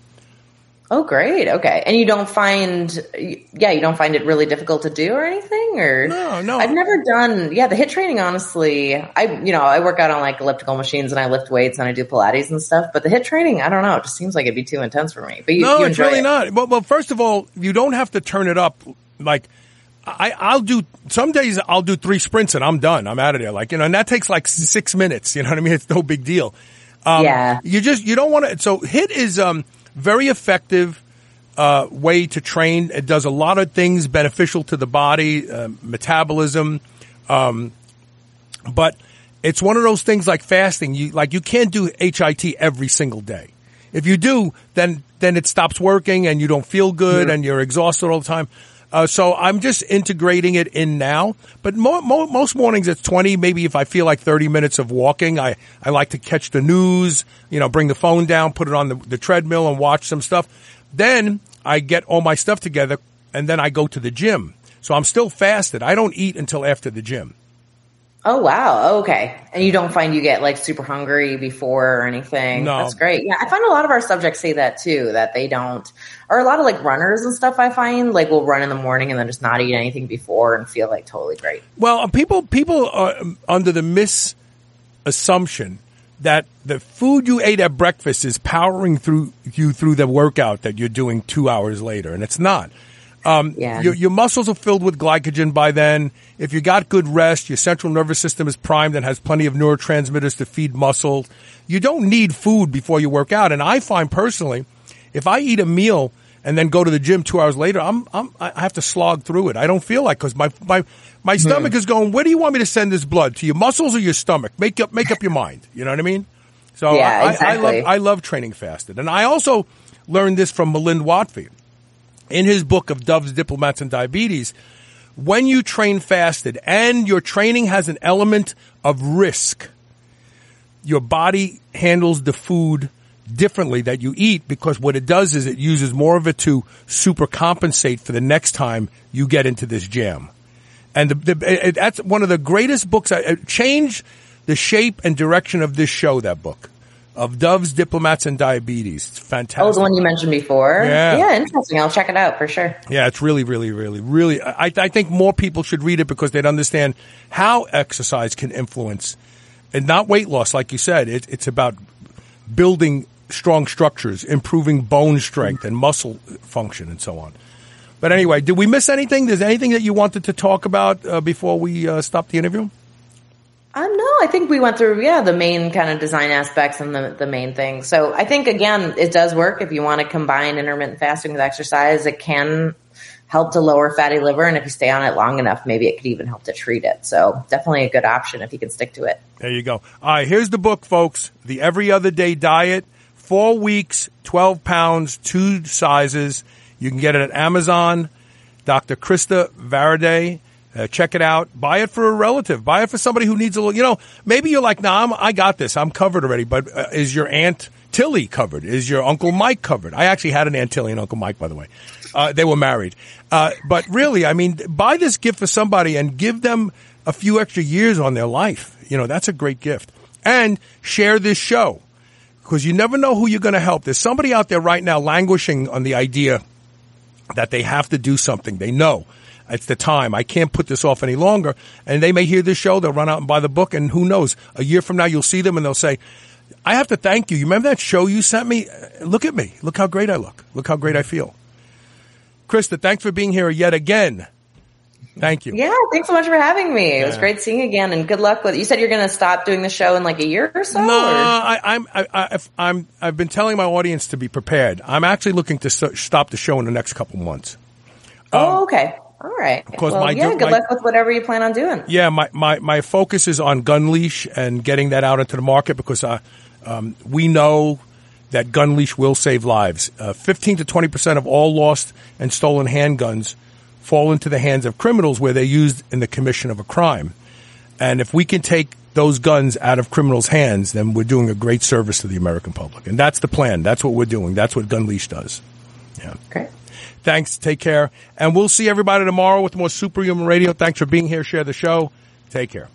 Oh, great. Okay. And you don't find, yeah, you don't find it really difficult to do or anything or? No, no. I've never done, yeah, the hit training, honestly, I, you know, I work out on like elliptical machines and I lift weights and I do Pilates and stuff, but the hit training, I don't know. It just seems like it'd be too intense for me. But you, no, you it's really it. not. Well, well, first of all, you don't have to turn it up like, I, I'll do some days. I'll do three sprints and I'm done. I'm out of there. Like you know, and that takes like six minutes. You know what I mean? It's no big deal. Um, yeah. You just you don't want to. So hit is um very effective uh, way to train. It does a lot of things beneficial to the body, uh, metabolism, um, but it's one of those things like fasting. You like you can't do HIT every single day. If you do, then then it stops working and you don't feel good and you're exhausted all the time. Uh, so I'm just integrating it in now. But mo- mo- most mornings it's 20, maybe if I feel like 30 minutes of walking, I, I like to catch the news, you know, bring the phone down, put it on the, the treadmill and watch some stuff. Then I get all my stuff together and then I go to the gym. So I'm still fasted. I don't eat until after the gym. Oh wow. Okay. And you don't find you get like super hungry before or anything. No. That's great. Yeah. I find a lot of our subjects say that too, that they don't, or a lot of like runners and stuff I find like will run in the morning and then just not eat anything before and feel like totally great. Well, uh, people, people are under the misassumption that the food you ate at breakfast is powering through you through the workout that you're doing two hours later. And it's not. Um, yeah. your, your muscles are filled with glycogen by then. If you got good rest, your central nervous system is primed and has plenty of neurotransmitters to feed muscle. You don't need food before you work out. And I find personally, if I eat a meal and then go to the gym two hours later, I'm, I'm I have to slog through it. I don't feel like because my my my stomach mm. is going. Where do you want me to send this blood to your muscles or your stomach? Make up make up your mind. You know what I mean? So yeah, I, exactly. I, I love I love training fasted, and I also learned this from Melinda Watve in his book of Doves, Diplomats, and Diabetes, when you train fasted and your training has an element of risk, your body handles the food differently that you eat because what it does is it uses more of it to super compensate for the next time you get into this jam. And the, the, it, that's one of the greatest books. I, change the shape and direction of this show. That book, of Doves, Diplomats, and Diabetes. It's fantastic. Oh, the one you mentioned before. Yeah. Yeah, interesting. I'll check it out for sure. Yeah, it's really, really, really, really. I, I think more people should read it because they'd understand how exercise can influence, and not weight loss, like you said. It, it's about building strong structures, improving bone strength and muscle function, and so on. But anyway, did we miss anything? There's anything that you wanted to talk about uh, before we uh, stop the interview? Um, no, I think we went through, yeah, the main kind of design aspects and the, the main things. So I think, again, it does work if you want to combine intermittent fasting with exercise. It can help to lower fatty liver. And if you stay on it long enough, maybe it could even help to treat it. So definitely a good option if you can stick to it. There you go. All right, here's the book, folks. The Every Other Day Diet. Four weeks, 12 pounds, two sizes. You can get it at Amazon. Dr. Krista Varady. Uh, check it out. Buy it for a relative. Buy it for somebody who needs a little, you know, maybe you're like, nah, I'm, I got this. I'm covered already. But uh, is your Aunt Tilly covered? Is your Uncle Mike covered? I actually had an Aunt Tilly and Uncle Mike, by the way. Uh, they were married. Uh, but really, I mean, buy this gift for somebody and give them a few extra years on their life. You know, that's a great gift. And share this show because you never know who you're going to help. There's somebody out there right now languishing on the idea that they have to do something. They know it's the time. I can't put this off any longer. And they may hear this show. They'll run out and buy the book. And who knows? A year from now, you'll see them and they'll say, I have to thank you. You remember that show you sent me? Uh, look at me. Look how great I look. Look how great I feel. Krista, thanks for being here yet again. Thank you. Yeah, thanks so much for having me. It was great seeing you again, and good luck with. You said you're going to stop doing the show in like a year or so. No, or? I, I'm I, I, I'm I've been telling my audience to be prepared. I'm actually looking to stop the show in the next couple months. oh, um, okay. All right. course, well, my- yeah, good my- luck with whatever you plan on doing. Yeah, my, my, my focus is on gun leash and getting that out into the market because uh, um, we know that gun leash will save lives. Uh, 15 to 20 percent of all lost and stolen handguns fall into the hands of criminals where they're used in the commission of a crime. And if we can take those guns out of criminals' hands, then we're doing a great service to the American public. And that's the plan. That's what we're doing. That's what Gun Leash does. Yeah. Great. Thanks. Take care. And we'll see everybody tomorrow with more Superhuman Radio. Thanks for being here. Share the show. Take care.